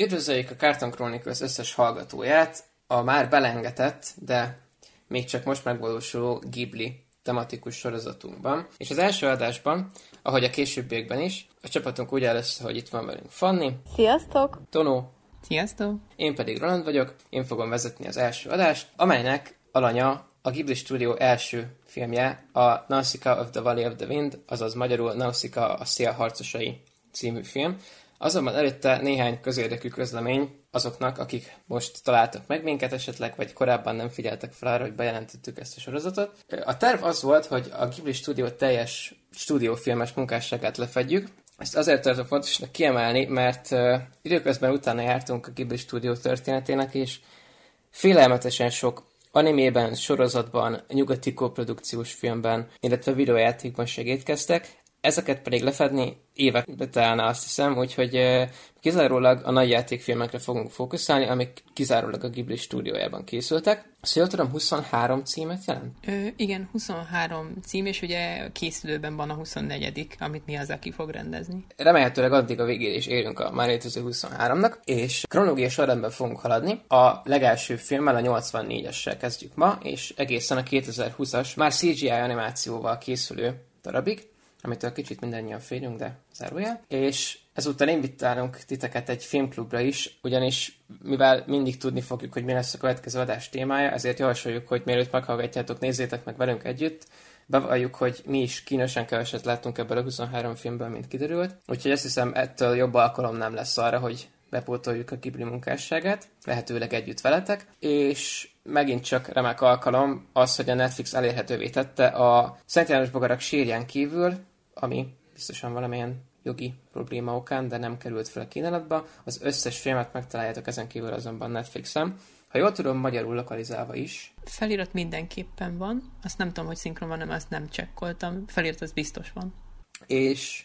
Üdvözöljük a Cartoon Chronicles összes hallgatóját a már belengetett, de még csak most megvalósuló Ghibli tematikus sorozatunkban. És az első adásban, ahogy a későbbiekben is, a csapatunk úgy áll össze, hogy itt van velünk Fanni. Sziasztok! Tonó. Sziasztok! Én pedig Roland vagyok, én fogom vezetni az első adást, amelynek alanya a Ghibli Studio első filmje, a Nausicaa of the Valley of the Wind, azaz magyarul Nausicaa a szél harcosai című film. Azonban előtte néhány közérdekű közlemény azoknak, akik most találtak meg minket esetleg, vagy korábban nem figyeltek fel arra, hogy bejelentettük ezt a sorozatot. A terv az volt, hogy a Ghibli Studio teljes stúdiófilmes munkásságát lefedjük, ezt azért tartom fontosnak kiemelni, mert uh, időközben utána jártunk a Ghibli Studio történetének, és félelmetesen sok animében, sorozatban, nyugati koprodukciós filmben, illetve videójátékban segítkeztek, ezeket pedig lefedni évekbe telne azt hiszem, úgyhogy kizárólag a nagy játékfilmekre fogunk fókuszálni, amik kizárólag a Ghibli stúdiójában készültek. Szóval jól tudom, 23 címet jelent? Ö, igen, 23 cím, és ugye készülőben van a 24 amit mi az, aki fog rendezni. Remélhetőleg addig a végére is érünk a már létező 23-nak, és kronológiai sorrendben fogunk haladni. A legelső filmmel, a 84-essel kezdjük ma, és egészen a 2020-as, már CGI animációval készülő darabig, amitől kicsit mindannyian félünk, de zárójel. És ezúttal invitálunk titeket egy filmklubra is, ugyanis mivel mindig tudni fogjuk, hogy mi lesz a következő adás témája, ezért javasoljuk, hogy mielőtt meghallgatjátok, nézzétek meg velünk együtt, bevalljuk, hogy mi is kínosan keveset láttunk ebből a 23 filmből, mint kiderült. Úgyhogy azt hiszem, ettől jobb alkalom nem lesz arra, hogy bepótoljuk a Ghibli munkásságát, lehetőleg együtt veletek, és megint csak remek alkalom az, hogy a Netflix elérhetővé tette a Szent János Bogarak sírján kívül ami biztosan valamilyen jogi probléma okán, de nem került fel a kínálatba. Az összes filmet megtaláljátok ezen kívül azonban Netflixen. Ha jól tudom, magyarul lokalizálva is. Felirat mindenképpen van. Azt nem tudom, hogy szinkron van, nem, azt nem csekkoltam. Felirat az biztos van. És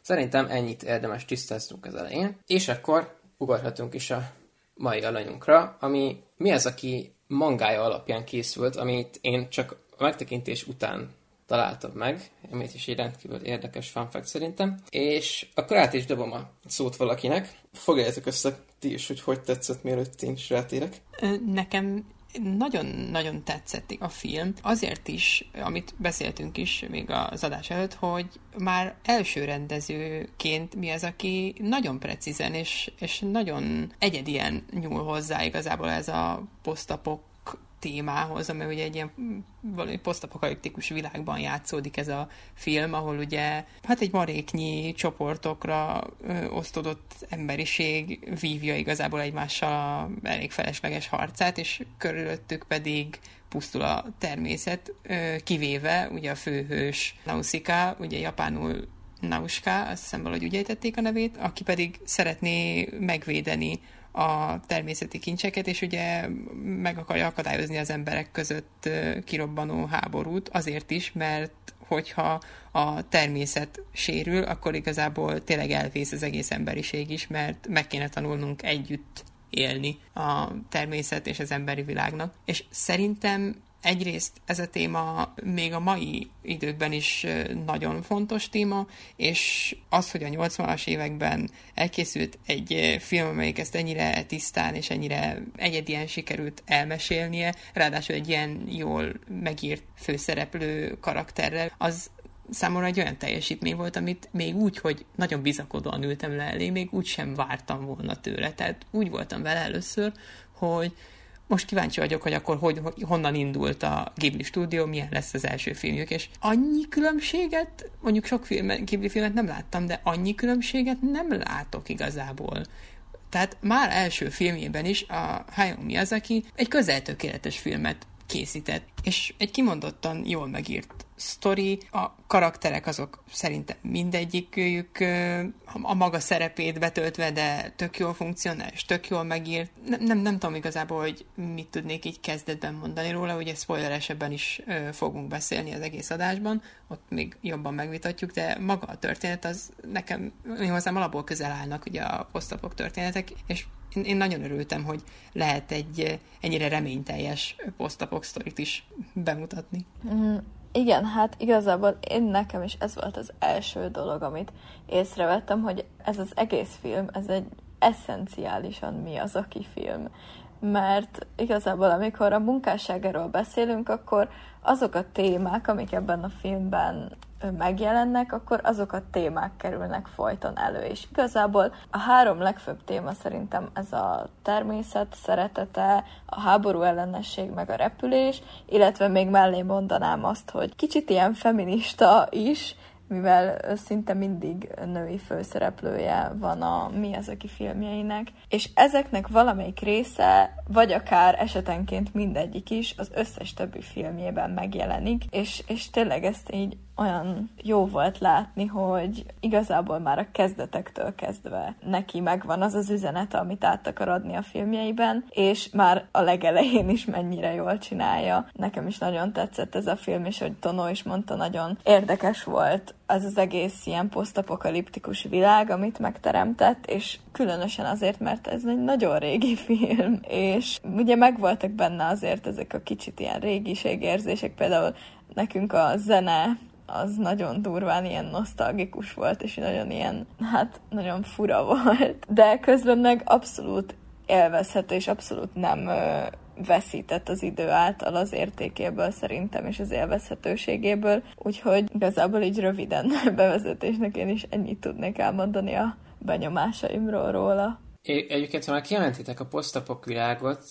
szerintem ennyit érdemes tisztáznunk az elején. És akkor ugorhatunk is a mai alanyunkra, ami mi az, aki mangája alapján készült, amit én csak a megtekintés után találtam meg, amit is egy rendkívül érdekes fanfact szerintem. És akkor át is dobom a szót valakinek. Fogjátok össze ti is, hogy hogy tetszett, mielőtt én is rátérek. Nekem nagyon-nagyon tetszett a film, azért is, amit beszéltünk is még az adás előtt, hogy már első rendezőként mi az, aki nagyon precízen és, és nagyon egyedien nyúl hozzá igazából ez a posztapok témához, ami ugye egy ilyen valami posztapokaliptikus világban játszódik ez a film, ahol ugye hát egy maréknyi csoportokra ö, osztodott emberiség vívja igazából egymással a elég felesleges harcát, és körülöttük pedig pusztul a természet, ö, kivéve ugye a főhős Nausicaa, ugye japánul Nauska, azt hiszem valahogy úgy ejtették a nevét, aki pedig szeretné megvédeni a természeti kincseket, és ugye meg akarja akadályozni az emberek között kirobbanó háborút, azért is, mert hogyha a természet sérül, akkor igazából tényleg elvész az egész emberiség is, mert meg kéne tanulnunk együtt élni a természet és az emberi világnak. És szerintem egyrészt ez a téma még a mai időkben is nagyon fontos téma, és az, hogy a 80-as években elkészült egy film, amelyik ezt ennyire tisztán és ennyire egyedien sikerült elmesélnie, ráadásul egy ilyen jól megírt főszereplő karakterrel, az számomra egy olyan teljesítmény volt, amit még úgy, hogy nagyon bizakodóan ültem le elé, még úgy sem vártam volna tőle. Tehát úgy voltam vele először, hogy most kíváncsi vagyok, hogy akkor hogy, honnan indult a Ghibli stúdió, milyen lesz az első filmjük, és annyi különbséget, mondjuk sok film, Ghibli filmet nem láttam, de annyi különbséget nem látok igazából. Tehát már első filmjében is a Hayao Miyazaki egy közel tökéletes filmet készített, és egy kimondottan jól megírt sztori, a karakterek azok szerintem mindegyikük a maga szerepét betöltve, de tök jól funkcionál, és tök jól megírt. Nem, nem, nem tudom igazából, hogy mit tudnék így kezdetben mondani róla, ugye spoileresebben is fogunk beszélni az egész adásban, ott még jobban megvitatjuk, de maga a történet az nekem, hozzám alapból közel állnak ugye a posztapok történetek, és én, én nagyon örültem, hogy lehet egy ennyire reményteljes posztapok sztorit is bemutatni. Igen, hát igazából én nekem is ez volt az első dolog, amit észrevettem, hogy ez az egész film, ez egy eszenciálisan mi az, aki film. Mert igazából, amikor a munkásságáról beszélünk, akkor azok a témák, amik ebben a filmben megjelennek, akkor azok a témák kerülnek folyton elő. És igazából a három legfőbb téma szerintem ez a természet szeretete, a háború ellenesség, meg a repülés, illetve még mellé mondanám azt, hogy kicsit ilyen feminista is, mivel szinte mindig női főszereplője van a Mi az, aki filmjeinek, és ezeknek valamelyik része, vagy akár esetenként mindegyik is az összes többi filmjében megjelenik, és, és tényleg ezt így olyan jó volt látni, hogy igazából már a kezdetektől kezdve neki megvan az az üzenet, amit át akar adni a filmjeiben, és már a legelején is mennyire jól csinálja. Nekem is nagyon tetszett ez a film, és hogy Tono is mondta, nagyon érdekes volt az az egész ilyen posztapokaliptikus világ, amit megteremtett, és különösen azért, mert ez egy nagyon régi film, és ugye megvoltak benne azért ezek a kicsit ilyen régiségérzések, például nekünk a zene az nagyon durván ilyen nosztalgikus volt, és nagyon ilyen, hát nagyon fura volt. De közben meg abszolút élvezhető, és abszolút nem ö, veszített az idő által az értékéből szerintem, és az élvezhetőségéből. Úgyhogy igazából így röviden bevezetésnek én is ennyit tudnék elmondani a benyomásaimról róla. É, egyébként, ha már kijelentítek a posztapok világot,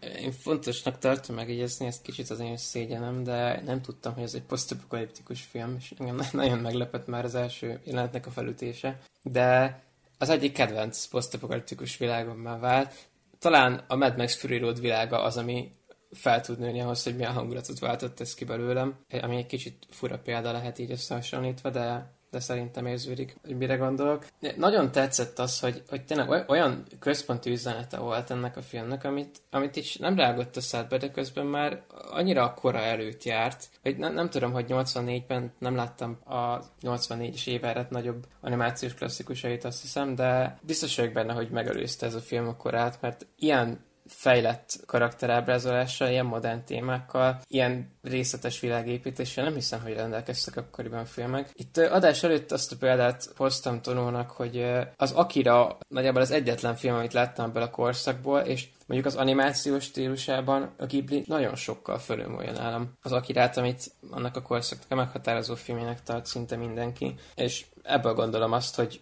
én fontosnak tartom megjegyezni, ezt kicsit az én szégyenem, de nem tudtam, hogy ez egy posztapokaliptikus film, és engem nagyon meglepett már az első jelenetnek a felütése. De az egyik kedvenc posztapokaliptikus világom már vált. Talán a Mad Max Fury Road világa az, ami fel tud nőni ahhoz, hogy milyen hangulatot váltott ez ki belőlem, ami egy kicsit fura példa lehet így összehasonlítva, de de szerintem érződik, hogy mire gondolok. Nagyon tetszett az, hogy, hogy tényleg olyan központi üzenete volt ennek a filmnek, amit, amit is nem rágott a szádba, de közben már annyira a kora előtt járt, hogy nem, nem tudom, hogy 84-ben nem láttam a 84-es éveret nagyobb animációs klasszikusait, azt hiszem, de biztos vagyok benne, hogy megelőzte ez a film a korát, mert ilyen fejlett karakterábrázolással, ilyen modern témákkal, ilyen részletes világépítéssel nem hiszem, hogy rendelkeztek akkoriban filmek. Itt adás előtt azt a példát hoztam Tonónak, hogy az Akira nagyjából az egyetlen film, amit láttam ebből a korszakból, és mondjuk az animációs stílusában a Ghibli nagyon sokkal fölülmúlja nálam az Akirát, amit annak a korszaknak a meghatározó filmének tart szinte mindenki. És ebből gondolom azt, hogy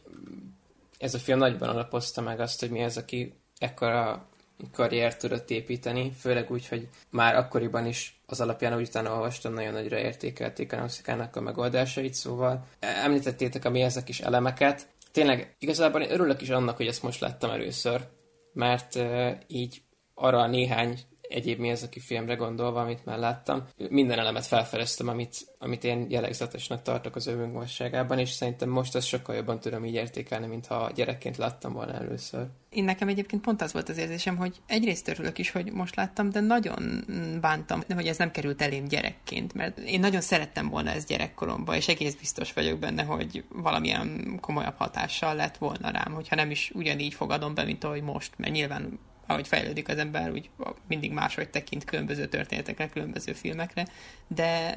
ez a film nagyban alapozta meg azt, hogy mi az, aki ekkora karriert tudott építeni, főleg úgy, hogy már akkoriban is az alapján, ahogy utána olvastam, nagyon nagyra értékelték a Nausicaa-nak a megoldásait, szóval említettétek a mi ezek is elemeket. Tényleg igazából én örülök is annak, hogy ezt most láttam először, mert uh, így arra a néhány egyéb mi az, aki filmre gondolva, amit már láttam. Minden elemet felfedeztem, amit, amit én jellegzetesnek tartok az övünk magasságában, és szerintem most ezt sokkal jobban tudom így értékelni, mint ha gyerekként láttam volna először. Én nekem egyébként pont az volt az érzésem, hogy egyrészt örülök is, hogy most láttam, de nagyon bántam, hogy ez nem került elém gyerekként, mert én nagyon szerettem volna ezt gyerekkoromban, és egész biztos vagyok benne, hogy valamilyen komolyabb hatással lett volna rám, hogyha nem is ugyanígy fogadom be, mint ahogy most, mert nyilván ahogy fejlődik az ember, úgy mindig máshogy tekint különböző történetekre, különböző filmekre, de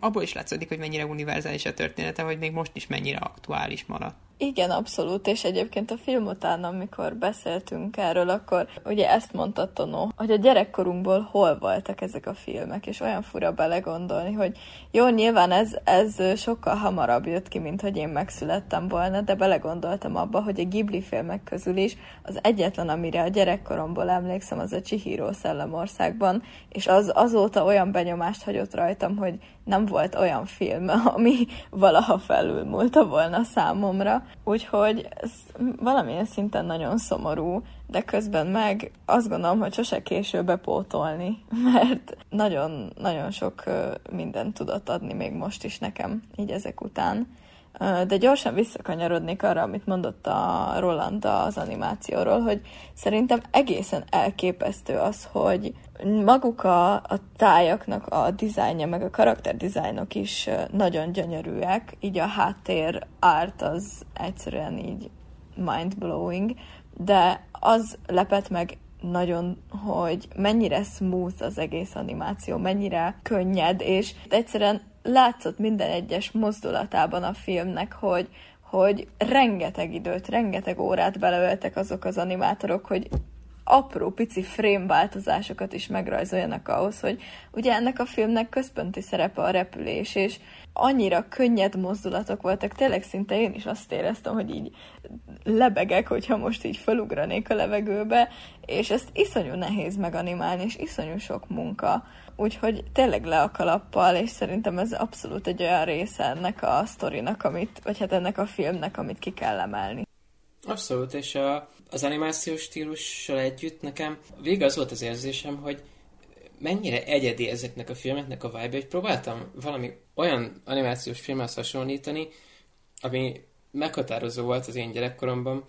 abból is látszódik, hogy mennyire univerzális a története, hogy még most is mennyire aktuális maradt. Igen, abszolút, és egyébként a film után, amikor beszéltünk erről, akkor ugye ezt mondta Tono, hogy a gyerekkorunkból hol voltak ezek a filmek, és olyan fura belegondolni, hogy jó, nyilván ez, ez sokkal hamarabb jött ki, mint hogy én megszülettem volna, de belegondoltam abba, hogy a Ghibli filmek közül is az egyetlen, amire a gyerekkoromból emlékszem, az a Chihiro Szellemországban, és az azóta olyan benyomást hagyott rajtam, hogy nem volt olyan film, ami valaha felülmúlta volna számomra. Úgyhogy ez valamilyen szinten nagyon szomorú, de közben meg azt gondolom, hogy sose késő bepótolni, mert nagyon, nagyon sok mindent tudott adni még most is nekem, így ezek után. De gyorsan visszakanyarodnék arra, amit mondott a Roland az animációról, hogy szerintem egészen elképesztő az, hogy maguk a, a tájaknak a dizájnja, meg a karakterdizájnok is nagyon gyönyörűek, így a háttér art az egyszerűen így mind-blowing, de az lepett meg nagyon, hogy mennyire smooth az egész animáció, mennyire könnyed, és egyszerűen látszott minden egyes mozdulatában a filmnek, hogy, hogy rengeteg időt, rengeteg órát beleöltek azok az animátorok, hogy apró pici frame változásokat is megrajzoljanak ahhoz, hogy ugye ennek a filmnek központi szerepe a repülés, és annyira könnyed mozdulatok voltak, tényleg szinte én is azt éreztem, hogy így lebegek, hogyha most így felugranék a levegőbe, és ezt iszonyú nehéz meganimálni, és iszonyú sok munka. Úgyhogy tényleg le a kalappal, és szerintem ez abszolút egy olyan része ennek a sztorinak, amit, vagy hát ennek a filmnek, amit ki kell emelni. Abszolút, és a, az animációs stílussal együtt nekem végig az volt az érzésem, hogy mennyire egyedi ezeknek a filmeknek a vibe hogy próbáltam valami olyan animációs filmhez hasonlítani, ami meghatározó volt az én gyerekkoromban,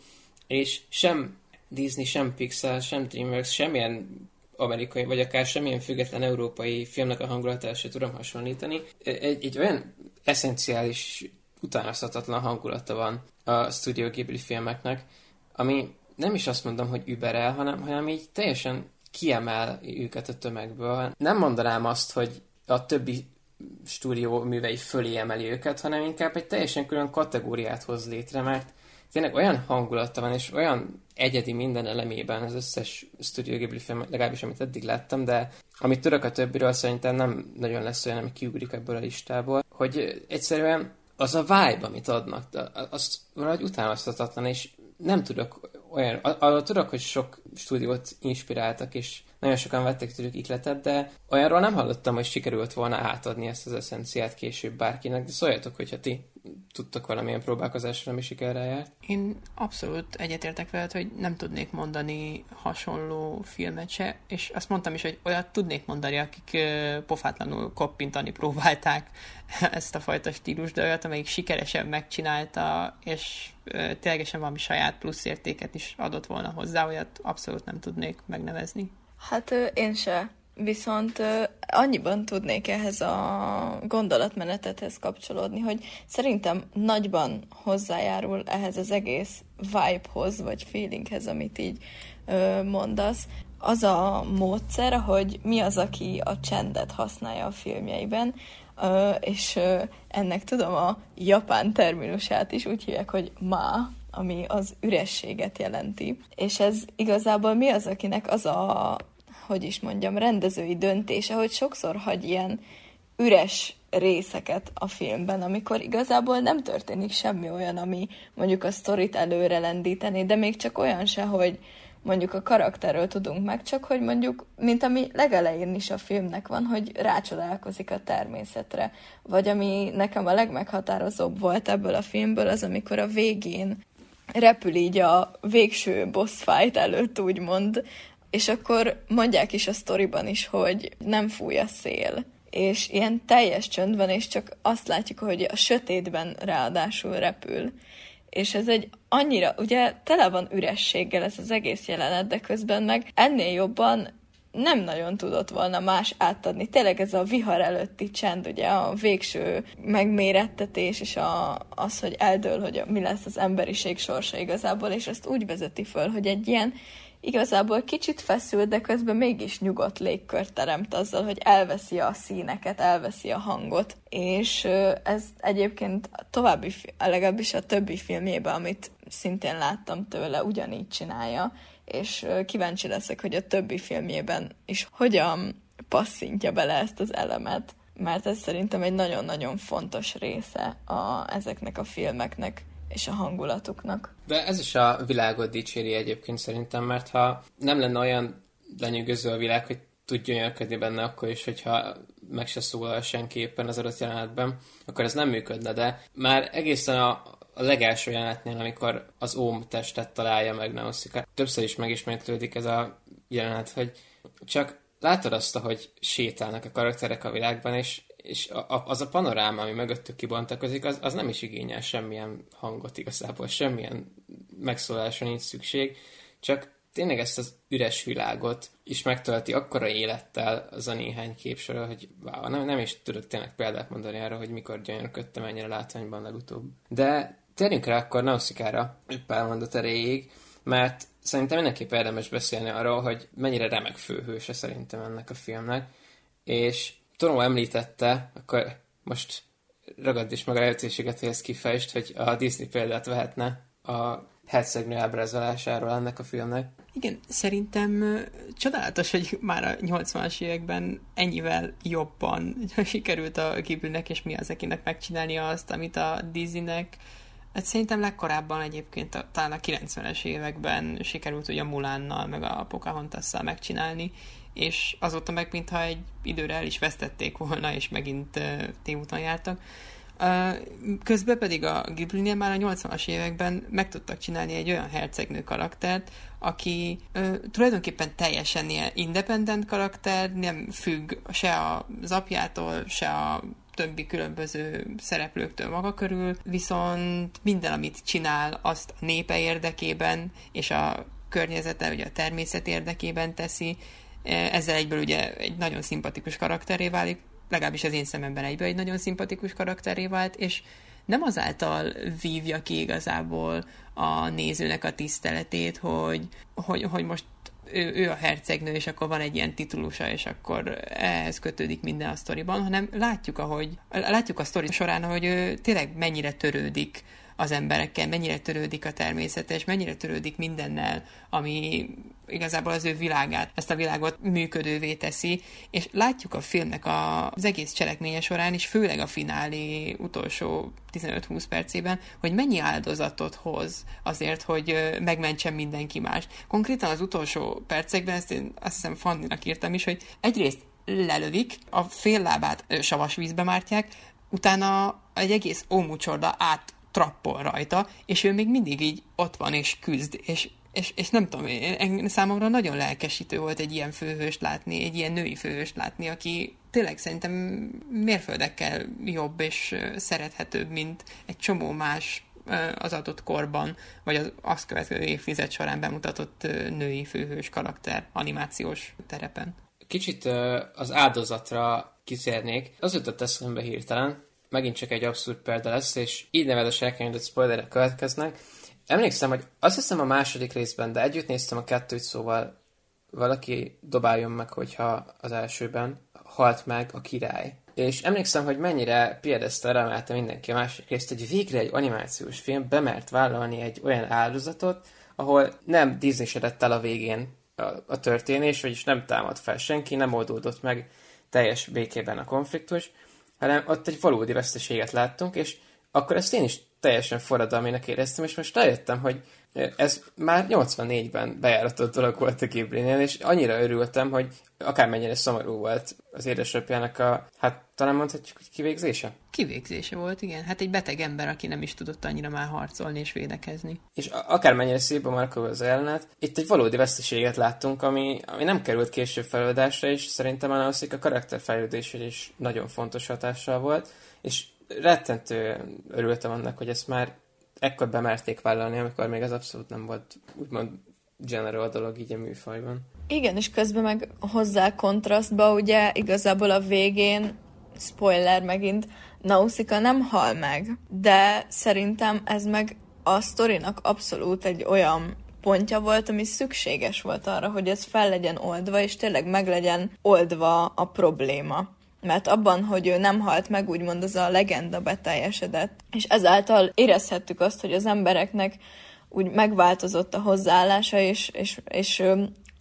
és sem Disney, sem Pixar, sem DreamWorks, semmilyen amerikai, vagy akár semmilyen független európai filmnek a hangulatát sem tudom hasonlítani. Egy, egy olyan eszenciális, utánozhatatlan hangulata van a Studio Ghibli filmeknek, ami nem is azt mondom, hogy überel, hanem, hanem így teljesen kiemel őket a tömegből. Nem mondanám azt, hogy a többi stúdió művei fölé emeli őket, hanem inkább egy teljesen külön kategóriát hoz létre, mert tényleg olyan hangulata van, és olyan egyedi minden elemében az összes Studio Ghibli film, legalábbis amit eddig láttam, de amit tudok a többiről, szerintem nem nagyon lesz olyan, ami kiugrik ebből a listából, hogy egyszerűen az a vibe, amit adnak, az valahogy utánozhatatlan, és nem tudok olyan, arról tudok, hogy sok stúdiót inspiráltak, és nagyon sokan vettek tőlük ikletet, de olyanról nem hallottam, hogy sikerült volna átadni ezt az eszenciát később bárkinek, de szóljatok, hogyha ti tudtak valamilyen próbálkozásra, ami sikerre járt. Én abszolút egyetértek veled, hogy nem tudnék mondani hasonló filmet se, és azt mondtam is, hogy olyat tudnék mondani, akik pofátlanul koppintani próbálták ezt a fajta stílus, de olyat, amelyik sikeresen megcsinálta, és ténylegesen valami saját plusz értéket is adott volna hozzá, olyat abszolút nem tudnék megnevezni. Hát én se. Viszont annyiban tudnék ehhez a gondolatmenetethez kapcsolódni, hogy szerintem nagyban hozzájárul ehhez az egész vibehoz, vagy feelinghez, amit így mondasz, az a módszer, hogy mi az, aki a csendet használja a filmjeiben, és ennek tudom a japán terminusát is úgy hívják, hogy ma, ami az ürességet jelenti. És ez igazából mi az, akinek az a hogy is mondjam, rendezői döntése, hogy sokszor hagy ilyen üres részeket a filmben, amikor igazából nem történik semmi olyan, ami mondjuk a sztorit előre lendíteni, de még csak olyan se, hogy mondjuk a karakterről tudunk meg, csak hogy mondjuk, mint ami legelején is a filmnek van, hogy rácsodálkozik a természetre. Vagy ami nekem a legmeghatározóbb volt ebből a filmből, az amikor a végén repül így a végső boss fight előtt, úgymond, és akkor mondják is a sztoriban is, hogy nem fúj a szél, és ilyen teljes csönd van, és csak azt látjuk, hogy a sötétben ráadásul repül. És ez egy annyira, ugye tele van ürességgel ez az egész jelenet, de közben meg ennél jobban nem nagyon tudott volna más átadni. Tényleg ez a vihar előtti csend, ugye a végső megmérettetés, és a, az, hogy eldől, hogy mi lesz az emberiség sorsa igazából, és ezt úgy vezeti föl, hogy egy ilyen igazából kicsit feszül, de közben mégis nyugodt légkört teremt azzal, hogy elveszi a színeket, elveszi a hangot. És ez egyébként a további, legalábbis a többi filmjében, amit szintén láttam tőle, ugyanígy csinálja, és kíváncsi leszek, hogy a többi filmjében is hogyan passzintja bele ezt az elemet, mert ez szerintem egy nagyon-nagyon fontos része a, ezeknek a filmeknek és a hangulatuknak. De ez is a világot dicséri egyébként szerintem, mert ha nem lenne olyan lenyűgöző a világ, hogy tud gyönyörködni benne akkor is, hogyha meg se szólal senki éppen az adott jelenetben, akkor ez nem működne, de már egészen a, a legelső jelenetnél, amikor az Óm testet találja meg Nausicaa, többször is megismétlődik ez a jelenet, hogy csak látod azt, hogy sétálnak a karakterek a világban, és és a, az a panoráma, ami mögöttük kibontakozik, az, az nem is igényel semmilyen hangot igazából, semmilyen megszólásra nincs szükség, csak tényleg ezt az üres világot is megtölti akkora élettel az a néhány képsor, hogy wow, nem, nem is tudok tényleg példát mondani arra, hogy mikor gyönyörködtem ennyire látványban legutóbb. De térjünk rá akkor Nauszikára egy pár mondat erejéig, mert szerintem mindenképp érdemes beszélni arról, hogy mennyire remek főhőse szerintem ennek a filmnek, és Tonó említette, akkor most ragad is meg a lehetőséget, hogy ezt kifejtsd, hogy a Disney példát vehetne a hercegnő ábrázolásáról ennek a filmnek. Igen, szerintem csodálatos, hogy már a 80-as években ennyivel jobban sikerült a Ghiblinek és mi az, akinek megcsinálni azt, amit a Disneynek Hát szerintem legkorábban egyébként talán a 90-es években sikerült ugye a Mulánnal, meg a Pocahontasszal megcsinálni, és azóta meg mintha egy időre el is vesztették volna, és megint tévúton jártak. Közben pedig a Ghibli-nél már a 80-as években meg tudtak csinálni egy olyan hercegnő karaktert, aki uh, tulajdonképpen teljesen ilyen independent karakter, nem függ se az apjától, se a többi különböző szereplőktől maga körül, viszont minden, amit csinál, azt a népe érdekében és a környezete, ugye a természet érdekében teszi, ezzel egyből ugye egy nagyon szimpatikus karakteré válik, legalábbis az én szememben egyből egy nagyon szimpatikus karakteré vált, és nem azáltal vívja ki igazából a nézőnek a tiszteletét, hogy, hogy, hogy most ő, ő a hercegnő, és akkor van egy ilyen titulusa, és akkor ehhez kötődik minden a sztoriban, hanem látjuk, ahogy, látjuk a sztori során, hogy ő tényleg mennyire törődik az emberekkel, mennyire törődik a természet, és mennyire törődik mindennel, ami igazából az ő világát, ezt a világot működővé teszi, és látjuk a filmnek a, az egész cselekménye során, és főleg a finálé utolsó 15-20 percében, hogy mennyi áldozatot hoz azért, hogy megmentsen mindenki más. Konkrétan az utolsó percekben, ezt én azt hiszem Fanninak írtam is, hogy egyrészt lelövik, a fél lábát savas vízbe mártják, utána egy egész ómucsorda át trappol rajta, és ő még mindig így ott van és küzd, és és, és nem tudom, én, számomra nagyon lelkesítő volt egy ilyen főhőst látni, egy ilyen női főhőst látni, aki tényleg szerintem mérföldekkel jobb és szerethetőbb, mint egy csomó más az adott korban, vagy az azt következő évtized során bemutatott női főhős karakter animációs terepen. Kicsit az áldozatra kitérnék. Az jutott eszembe hirtelen, megint csak egy abszurd példa lesz, és így nevedes elkönyvült spoilerek következnek. Emlékszem, hogy azt hiszem a második részben, de együtt néztem a kettőt, szóval valaki dobáljon meg, hogyha az elsőben halt meg a király. És emlékszem, hogy mennyire piedesztára emelte mindenki a másik részt, hogy végre egy animációs film bemert vállalni egy olyan áldozatot, ahol nem disney el a végén a, a történés, vagyis nem támad fel senki, nem oldódott meg teljes békében a konfliktus, hanem ott egy valódi veszteséget láttunk, és akkor ezt én is teljesen forradalminak éreztem, és most rájöttem, hogy ez már 84-ben bejáratott dolog volt a Ghiblinél, és annyira örültem, hogy akármennyire szomorú volt az édesapjának a, hát talán mondhatjuk, hogy kivégzése? Kivégzése volt, igen. Hát egy beteg ember, aki nem is tudott annyira már harcolni és védekezni. És akármennyire szép a Markov az jelenet, itt egy valódi veszteséget láttunk, ami, ami nem került később feloldásra, és szerintem a a karakterfejlődésre is nagyon fontos hatással volt, és rettentő örültem annak, hogy ezt már ekkor bemerték vállalni, amikor még az abszolút nem volt úgymond general dolog így a műfajban. Igen, és közben meg hozzá kontrasztba, ugye igazából a végén, spoiler megint, Nausicaa nem hal meg, de szerintem ez meg a sztorinak abszolút egy olyan pontja volt, ami szükséges volt arra, hogy ez fel legyen oldva, és tényleg meg legyen oldva a probléma mert abban, hogy ő nem halt meg, úgymond az a legenda beteljesedett. És ezáltal érezhettük azt, hogy az embereknek úgy megváltozott a hozzáállása, és, és, és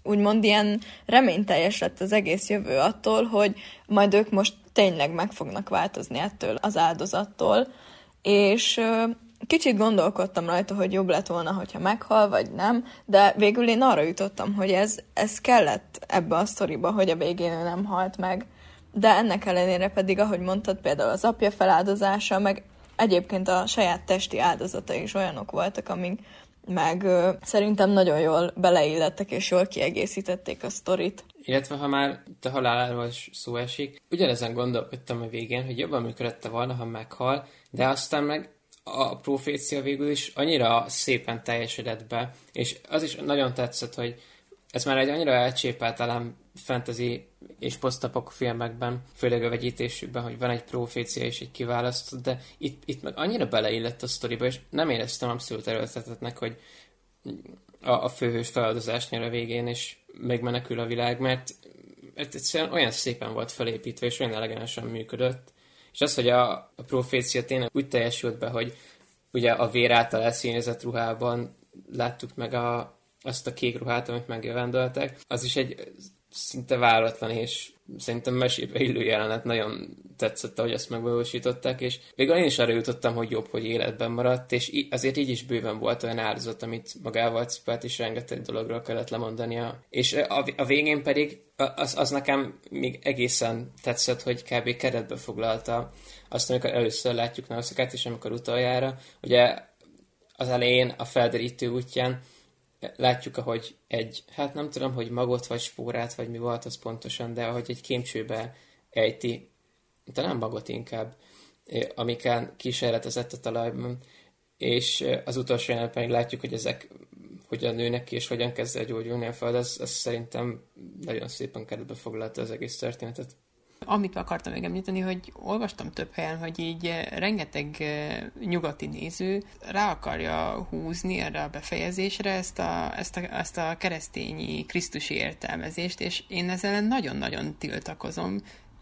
úgymond ilyen reményteljes lett az egész jövő attól, hogy majd ők most tényleg meg fognak változni ettől az áldozattól, és kicsit gondolkodtam rajta, hogy jobb lett volna, hogyha meghal, vagy nem, de végül én arra jutottam, hogy ez, ez kellett ebbe a sztoriba, hogy a végén ő nem halt meg de ennek ellenére pedig, ahogy mondtad, például az apja feláldozása, meg egyébként a saját testi áldozata is olyanok voltak, amik meg ö, szerintem nagyon jól beleillettek és jól kiegészítették a sztorit. Illetve ha már a haláláról szó esik, ugyanezen gondolkodtam a végén, hogy jobban működette volna, ha meghal, de aztán meg a profécia végül is annyira szépen teljesedett be, és az is nagyon tetszett, hogy ez már egy annyira elcsépelt elem fantasy és posztapok filmekben, főleg a vegyítésükben, hogy van egy profécia és egy kiválasztott, de itt, itt meg annyira beleillett a sztoriba, és nem éreztem abszolút erőltetetnek, hogy a, a főhős feladozásnál a végén, és megmenekül a világ, mert, mert egyszerűen olyan szépen volt felépítve, és olyan elegensen működött, És az, hogy a, a profécia tényleg úgy teljesült be, hogy ugye a vér által elszínezett ruhában láttuk meg a, azt a kék ruhát, amit megjövendöltek, az is egy szinte váratlan és szerintem mesébe illő jelenet, nagyon tetszett, hogy ezt megvalósították, és végül én is arra jutottam, hogy jobb, hogy életben maradt, és azért így is bőven volt olyan áldozat, amit magával cipelt, és rengeteg dologról kellett lemondania. És a, a végén pedig az, az nekem még egészen tetszett, hogy kb. keretbe foglalta azt, amikor először látjuk Nauszakát, és amikor utoljára, ugye az elején a felderítő útján látjuk, ahogy egy, hát nem tudom, hogy magot vagy spórát, vagy mi volt az pontosan, de ahogy egy kémcsőbe ejti, talán magot inkább, amiken kísérletezett a talajban, és az utolsó jelenetben pedig látjuk, hogy ezek hogyan nőnek ki, és hogyan kezd el gyógyulni a föld, az, az szerintem nagyon szépen keretbe foglalta az egész történetet. Amit akartam még említeni, hogy olvastam több helyen, hogy így eh, rengeteg eh, nyugati néző rá akarja húzni erre a befejezésre ezt a, ezt a, ezt a keresztényi krisztusi értelmezést, és én ezzel nagyon-nagyon tiltakozom,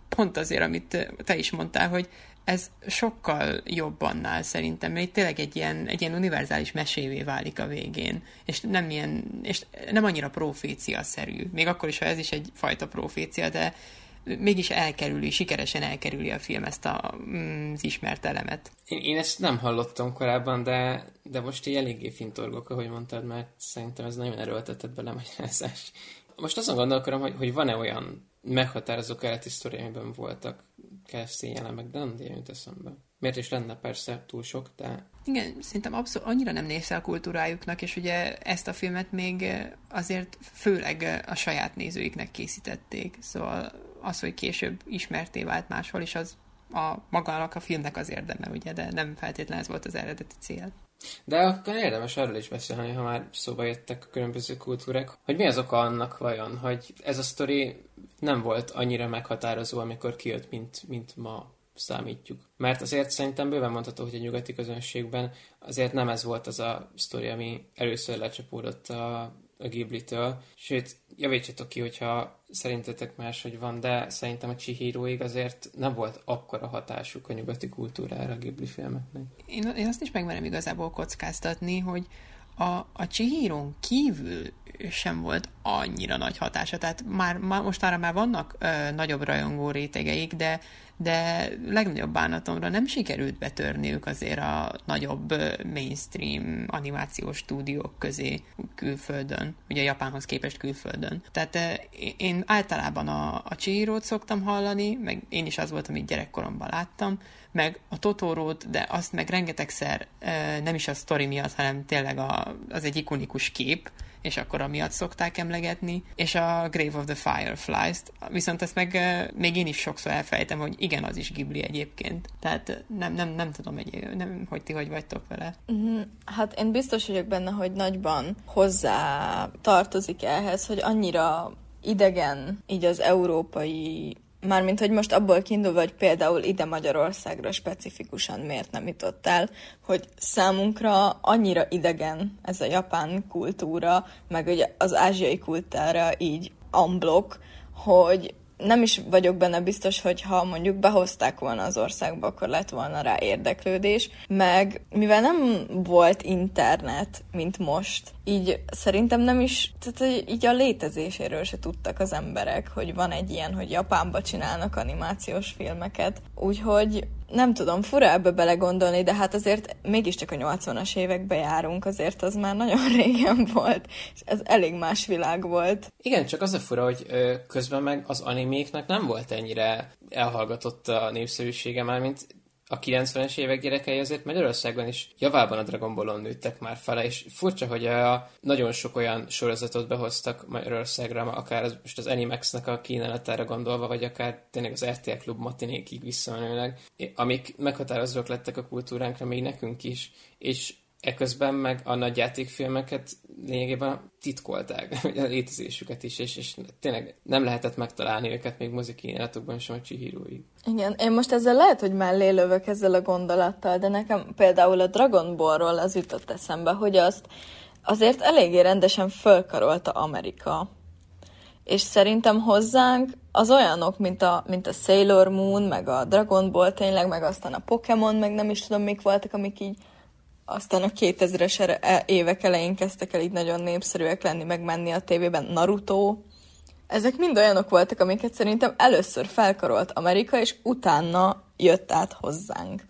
pont azért, amit te is mondtál, hogy ez sokkal jobb annál szerintem, mert itt tényleg egy ilyen, egy ilyen univerzális mesévé válik a végén, és nem ilyen, és nem annyira profécia-szerű, még akkor is, ha ez is egy fajta profécia, de mégis elkerüli, sikeresen elkerüli a film ezt a, mm, az ismert elemet. Én, én ezt nem hallottam korábban, de, de most így eléggé fintorgok, ahogy mondtad, mert szerintem ez nagyon erőltetett bele magyarázás. Most azon gondolkodom, hogy, hogy van-e olyan meghatározó keleti sztori, amiben voltak keresztény elemek, de nem jut eszembe. Miért is lenne persze túl sok, de... Igen, szerintem abszolút annyira nem nézve a kultúrájuknak, és ugye ezt a filmet még azért főleg a saját nézőiknek készítették, szóval az, hogy később ismerté vált máshol, és az a magának a filmnek az érdeme, ugye, de nem feltétlenül ez volt az eredeti cél. De akkor érdemes arról is beszélni, ha már szóba jöttek a különböző kultúrák, hogy mi az oka annak vajon, hogy ez a sztori nem volt annyira meghatározó, amikor kijött, mint, mint ma számítjuk. Mert azért szerintem bőven mondható, hogy a nyugati közönségben azért nem ez volt az a sztori, ami először lecsapódott a a Ghibli-től. Sőt, javítsatok ki, hogyha szerintetek máshogy van, de szerintem a Chihiro-ig azért nem volt akkora hatásuk a nyugati kultúrára a Ghibli filmeknek. Én, én azt is megmerem igazából kockáztatni, hogy a, a Chihiro kívül sem volt annyira nagy hatása. Tehát már, már mostanra már vannak ö, nagyobb rajongó rétegeik, de de legnagyobb bánatomra nem sikerült betörniük azért a nagyobb mainstream animációs stúdiók közé külföldön, ugye Japánhoz képest külföldön. Tehát én általában a, a Chihiro-t szoktam hallani, meg én is az volt, amit gyerekkoromban láttam, meg a Totorót, de azt meg rengetegszer nem is a sztori miatt, hanem tényleg a, az egy ikonikus kép, és akkor amiatt szokták emlegetni, és a Grave of the Fireflies-t. Viszont ezt meg még én is sokszor elfejtem, hogy igen, az is Ghibli egyébként. Tehát nem, nem, nem tudom, egy, nem, hogy ti hogy vagytok vele. Mm, hát én biztos vagyok benne, hogy nagyban hozzá tartozik ehhez, hogy annyira idegen így az európai Mármint, hogy most abból kiindulva, hogy például ide Magyarországra specifikusan miért nem jutott el, hogy számunkra annyira idegen ez a japán kultúra, meg ugye az ázsiai kultúra így unblock, hogy nem is vagyok benne biztos, hogy ha mondjuk behozták volna az országba, akkor lett volna rá érdeklődés, meg mivel nem volt internet, mint most, így szerintem nem is, tehát így a létezéséről se tudtak az emberek, hogy van egy ilyen, hogy Japánba csinálnak animációs filmeket, úgyhogy nem tudom, fura ebbe belegondolni, de hát azért mégiscsak a 80-as évekbe járunk, azért az már nagyon régen volt, és ez elég más világ volt. Igen, csak az a fura, hogy közben meg az animéknek nem volt ennyire elhallgatott a népszerűsége már, mint a 90-es évek gyerekei azért Magyarországon is javában a Dragon Ballon nőttek már fele, és furcsa, hogy a, nagyon sok olyan sorozatot behoztak Magyarországra, akár az, most az Animax-nek a kínálatára gondolva, vagy akár tényleg az RTL Klub matinékig visszamenőleg, amik meghatározók lettek a kultúránkra, még nekünk is, és Eközben meg a nagy játékfilmeket lényegében titkolták, a létezésüket is, és, és tényleg nem lehetett megtalálni őket még mozikínálatokban sem a Chihiro-ig. Igen, én most ezzel lehet, hogy mellé lövök ezzel a gondolattal, de nekem például a Dragon Ballról az jutott eszembe, hogy azt azért eléggé rendesen fölkarolta Amerika. és szerintem hozzánk az olyanok, mint a, mint a Sailor Moon, meg a Dragon Ball tényleg, meg aztán a Pokémon, meg nem is tudom, mik voltak, amik így aztán a 2000-es e- évek elején kezdtek el így nagyon népszerűek lenni, meg menni a tévében. Naruto, ezek mind olyanok voltak, amiket szerintem először felkarolt Amerika, és utána jött át hozzánk.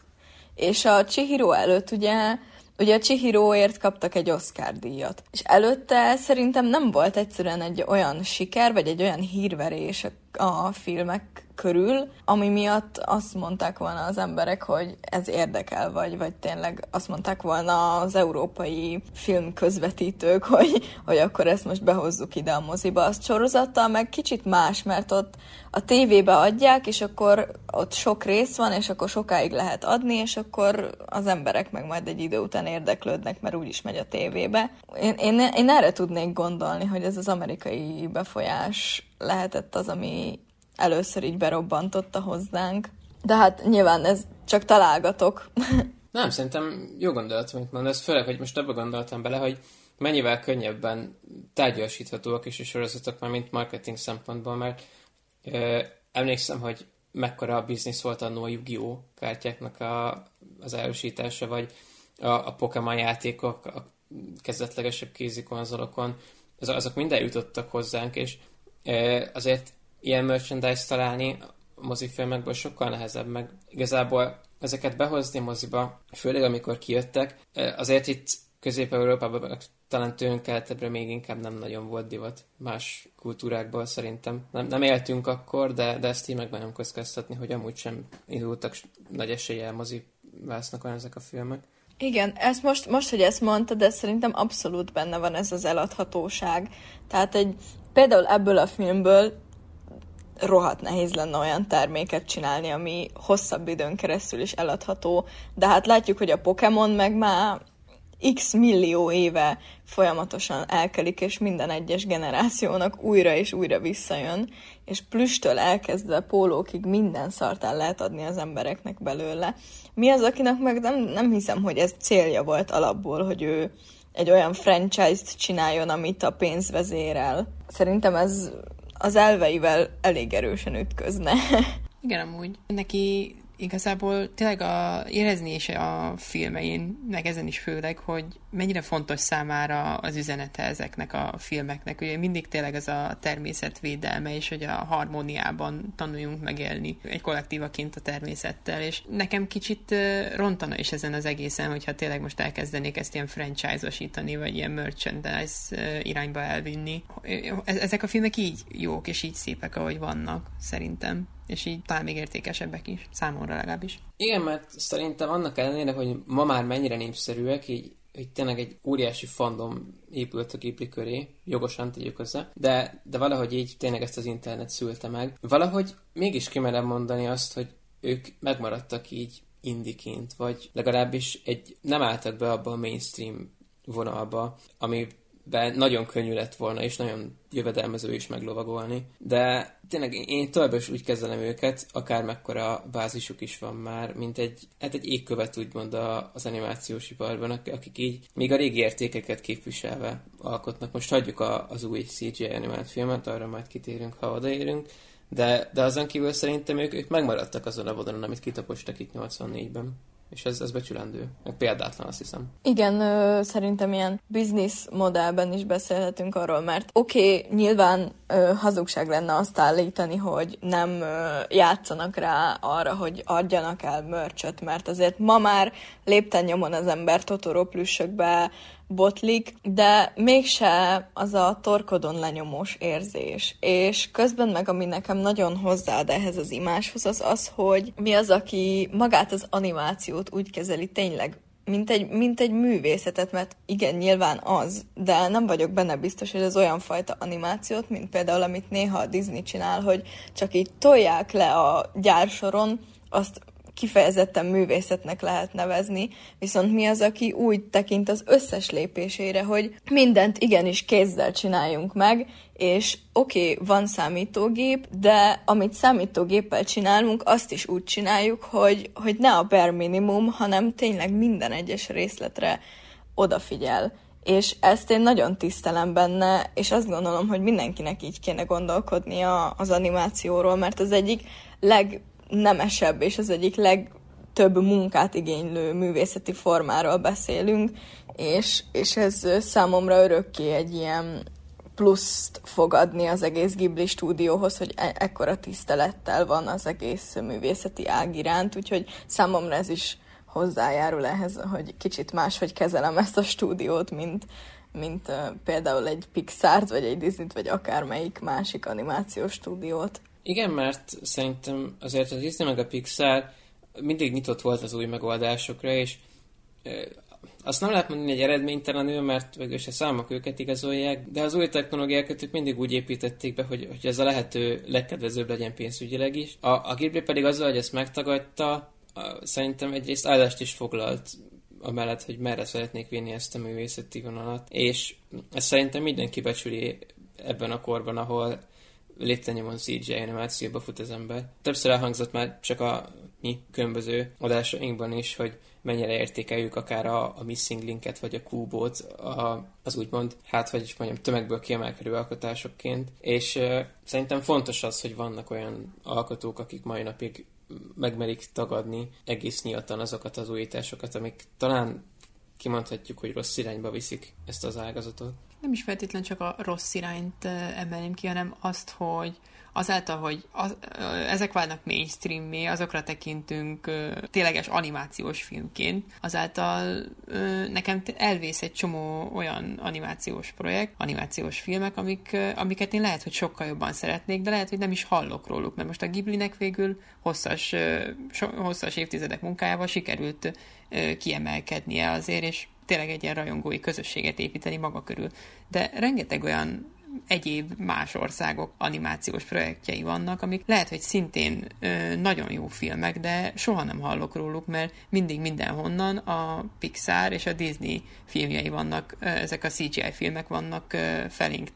És a Chihiro előtt ugye Ugye a Chihiroért kaptak egy Oscar díjat. És előtte szerintem nem volt egyszerűen egy olyan siker, vagy egy olyan hírverés a filmek körül, ami miatt azt mondták volna az emberek, hogy ez érdekel, vagy, vagy tényleg azt mondták volna az európai film közvetítők, hogy, hogy akkor ezt most behozzuk ide a moziba. Az sorozattal meg kicsit más, mert ott a tévébe adják, és akkor ott sok rész van, és akkor sokáig lehet adni, és akkor az emberek meg majd egy idő után érdeklődnek, mert úgyis megy a tévébe. Én, én, én erre tudnék gondolni, hogy ez az amerikai befolyás lehetett az, ami először így berobbantotta hozzánk. De hát nyilván ez csak találgatok. Nem, szerintem jó gondolat, amit mondasz, főleg, hogy most abba gondoltam bele, hogy mennyivel könnyebben tárgyasíthatóak is a sorozatok, már mint marketing szempontból, mert ö, emlékszem, hogy mekkora biznisz volt a Yu-Gi-Oh kártyáknak a, az elősítása, vagy a, a Pokémon játékok a kezdetlegesebb kézikonzolokon, az, azok minden jutottak hozzánk, és azért ilyen merchandise találni mozifilmekből sokkal nehezebb, meg igazából ezeket behozni moziba, főleg amikor kijöttek, azért itt Közép-Európában, talán tőlünk keletebbre még inkább nem nagyon volt divat más kultúrákból szerintem. Nem, nem éltünk akkor, de, de ezt így meg nem kockáztatni, hogy amúgy sem indultak nagy eséllyel mozi vásznak olyan ezek a filmek. Igen, ezt most, most, hogy ezt mondtad, de szerintem abszolút benne van ez az eladhatóság. Tehát egy, például ebből a filmből rohadt nehéz lenne olyan terméket csinálni, ami hosszabb időn keresztül is eladható, de hát látjuk, hogy a Pokémon meg már x millió éve folyamatosan elkelik, és minden egyes generációnak újra és újra visszajön, és plüstől elkezdve pólókig minden szartán lehet adni az embereknek belőle. Mi az, akinek meg nem, nem hiszem, hogy ez célja volt alapból, hogy ő egy olyan franchise-t csináljon, amit a pénz vezérel. Szerintem ez az elveivel elég erősen ütközne. Igen, amúgy. Neki igazából tényleg a, érezni is a filmein, meg ezen is főleg, hogy mennyire fontos számára az üzenete ezeknek a filmeknek. Ugye mindig tényleg ez a természetvédelme, és hogy a harmóniában tanuljunk megélni egy kollektívaként a természettel, és nekem kicsit rontana is ezen az egészen, hogyha tényleg most elkezdenék ezt ilyen franchise-osítani, vagy ilyen merchandise irányba elvinni. Ezek a filmek így jók, és így szépek, ahogy vannak, szerintem és így talán még értékesebbek is, számomra legalábbis. Igen, mert szerintem annak ellenére, hogy ma már mennyire népszerűek, így hogy tényleg egy óriási fandom épült a Ghibli köré, jogosan tegyük hozzá, de, de valahogy így tényleg ezt az internet szülte meg. Valahogy mégis kimerem mondani azt, hogy ők megmaradtak így indiként, vagy legalábbis egy, nem álltak be abba a mainstream vonalba, ami be nagyon könnyű lett volna, és nagyon jövedelmező is meglovagolni. De tényleg én továbbra is úgy kezelem őket, akár mekkora bázisuk is van már, mint egy, hát egy égkövet úgymond az animációs iparban, akik így még a régi értékeket képviselve alkotnak. Most hagyjuk a, az új CGI animált filmet, arra majd kitérünk, ha odaérünk, de, de azon kívül szerintem ők, ők megmaradtak azon a vonalon, amit kitapostak itt 84-ben. És ez, ez becsülendő. Meg példátlan, azt hiszem. Igen, ö, szerintem ilyen business modellben is beszélhetünk arról, mert oké, okay, nyilván ö, hazugság lenne azt állítani, hogy nem ö, játszanak rá arra, hogy adjanak el mörcsöt, mert azért ma már lépten nyomon az ember Totoro plüssökbe botlik, de mégse az a torkodon lenyomós érzés. És közben meg, ami nekem nagyon hozzáad ehhez az imáshoz, az az, hogy mi az, aki magát az animációt úgy kezeli tényleg, mint egy, mint egy művészetet, mert igen, nyilván az, de nem vagyok benne biztos, hogy ez olyan fajta animációt, mint például, amit néha a Disney csinál, hogy csak így tolják le a gyársoron, azt kifejezetten művészetnek lehet nevezni, viszont mi az, aki úgy tekint az összes lépésére, hogy mindent igenis kézzel csináljunk meg, és oké, okay, van számítógép, de amit számítógéppel csinálunk, azt is úgy csináljuk, hogy, hogy ne a bare minimum, hanem tényleg minden egyes részletre odafigyel. És ezt én nagyon tisztelem benne, és azt gondolom, hogy mindenkinek így kéne gondolkodnia az animációról, mert az egyik legnemesebb és az egyik legtöbb munkát igénylő művészeti formáról beszélünk, és, és ez számomra örökké egy ilyen pluszt fog adni az egész Ghibli stúdióhoz, hogy e- ekkora tisztelettel van az egész művészeti ág iránt, úgyhogy számomra ez is hozzájárul ehhez, hogy kicsit máshogy kezelem ezt a stúdiót, mint, mint uh, például egy Pixar-t, vagy egy Disney-t, vagy akármelyik másik animációs stúdiót. Igen, mert szerintem azért a Disney meg a Pixar mindig nyitott volt az új megoldásokra, és azt nem lehet mondani, hogy eredménytelenül, mert végülis a számok őket igazolják, de az új technológiákat ők mindig úgy építették be, hogy, hogy ez a lehető legkedvezőbb legyen pénzügyileg is. A, a Ghibli pedig azzal, hogy ezt megtagadta, a, szerintem egyrészt állást is foglalt amellett, hogy merre szeretnék vinni ezt a művészeti vonalat, és ezt szerintem mindenki becsüli ebben a korban, ahol léttenyomon CGI animációba fut az ember. Többször elhangzott már csak a mi különböző adásainkban is, hogy mennyire értékeljük akár a, a missing linket, vagy a kúbót, a, az úgymond, hát hogy is mondjam, tömegből kiemelkedő alkotásokként. És uh, szerintem fontos az, hogy vannak olyan alkotók, akik mai napig megmerik tagadni egész nyíltan azokat az újításokat, amik talán kimondhatjuk, hogy rossz irányba viszik ezt az ágazatot. Nem is feltétlenül csak a rossz irányt emelném ki, hanem azt, hogy azáltal, hogy az, ezek válnak mainstream azokra tekintünk tényleges animációs filmként, azáltal nekem elvész egy csomó olyan animációs projekt, animációs filmek, amik, amiket én lehet, hogy sokkal jobban szeretnék, de lehet, hogy nem is hallok róluk, mert most a Ghiblinek végül hosszas, hosszas évtizedek munkájával sikerült kiemelkednie azért, és tényleg egy ilyen rajongói közösséget építeni maga körül. De rengeteg olyan egyéb más országok animációs projektjei vannak, amik lehet, hogy szintén ö, nagyon jó filmek, de soha nem hallok róluk, mert mindig mindenhonnan a Pixar és a Disney filmjei vannak, ö, ezek a CGI filmek vannak ö, felénk.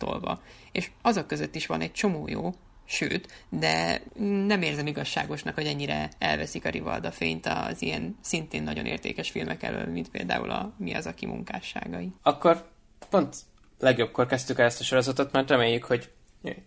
És azok között is van egy csomó jó, sőt, de nem érzem igazságosnak, hogy ennyire elveszik a Rivalda fényt az ilyen szintén nagyon értékes filmek elől, mint például a Mi az, aki munkásságai. Akkor pont legjobbkor kezdtük el ezt a sorozatot, mert reméljük, hogy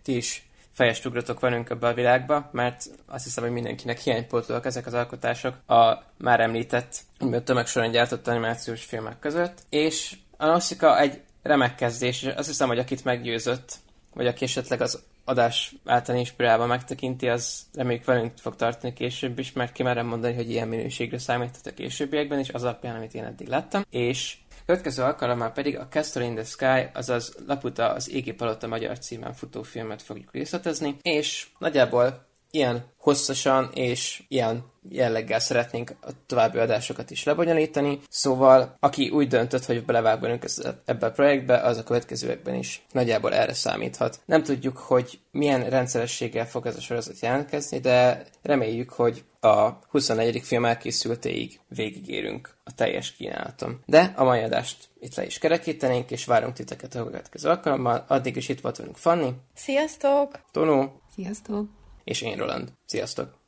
ti is fejest ugratok velünk ebbe a világba, mert azt hiszem, hogy mindenkinek hiánypótlóak ezek az alkotások a már említett, a tömegsoron gyártott animációs filmek között, és a Nausicaa egy remek kezdés, és azt hiszem, hogy akit meggyőzött, vagy aki esetleg az adás által inspirálva megtekinti, az reméljük velünk fog tartani később is, mert kimerem mondani, hogy ilyen minőségre számíthat a későbbiekben is, az alapján, amit én eddig láttam. És Következő alkalommal pedig a Castle in the Sky, azaz Laputa az Égi Palota magyar címen futó filmet fogjuk részletezni, és nagyjából ilyen hosszasan és ilyen jelleggel szeretnénk a további adásokat is lebonyolítani, szóval aki úgy döntött, hogy belevág bennünk ebbe a projektbe, az a következőekben is nagyjából erre számíthat. Nem tudjuk, hogy milyen rendszerességgel fog ez a sorozat jelentkezni, de reméljük, hogy a 24. film elkészültéig végigérünk a teljes kínálaton. De a mai adást itt le is kerekítenénk, és várunk titeket a következő alkalommal. Addig is itt volt velünk Fanni. Sziasztok! Tonó. Sziasztok! És én Roland. Sziasztok!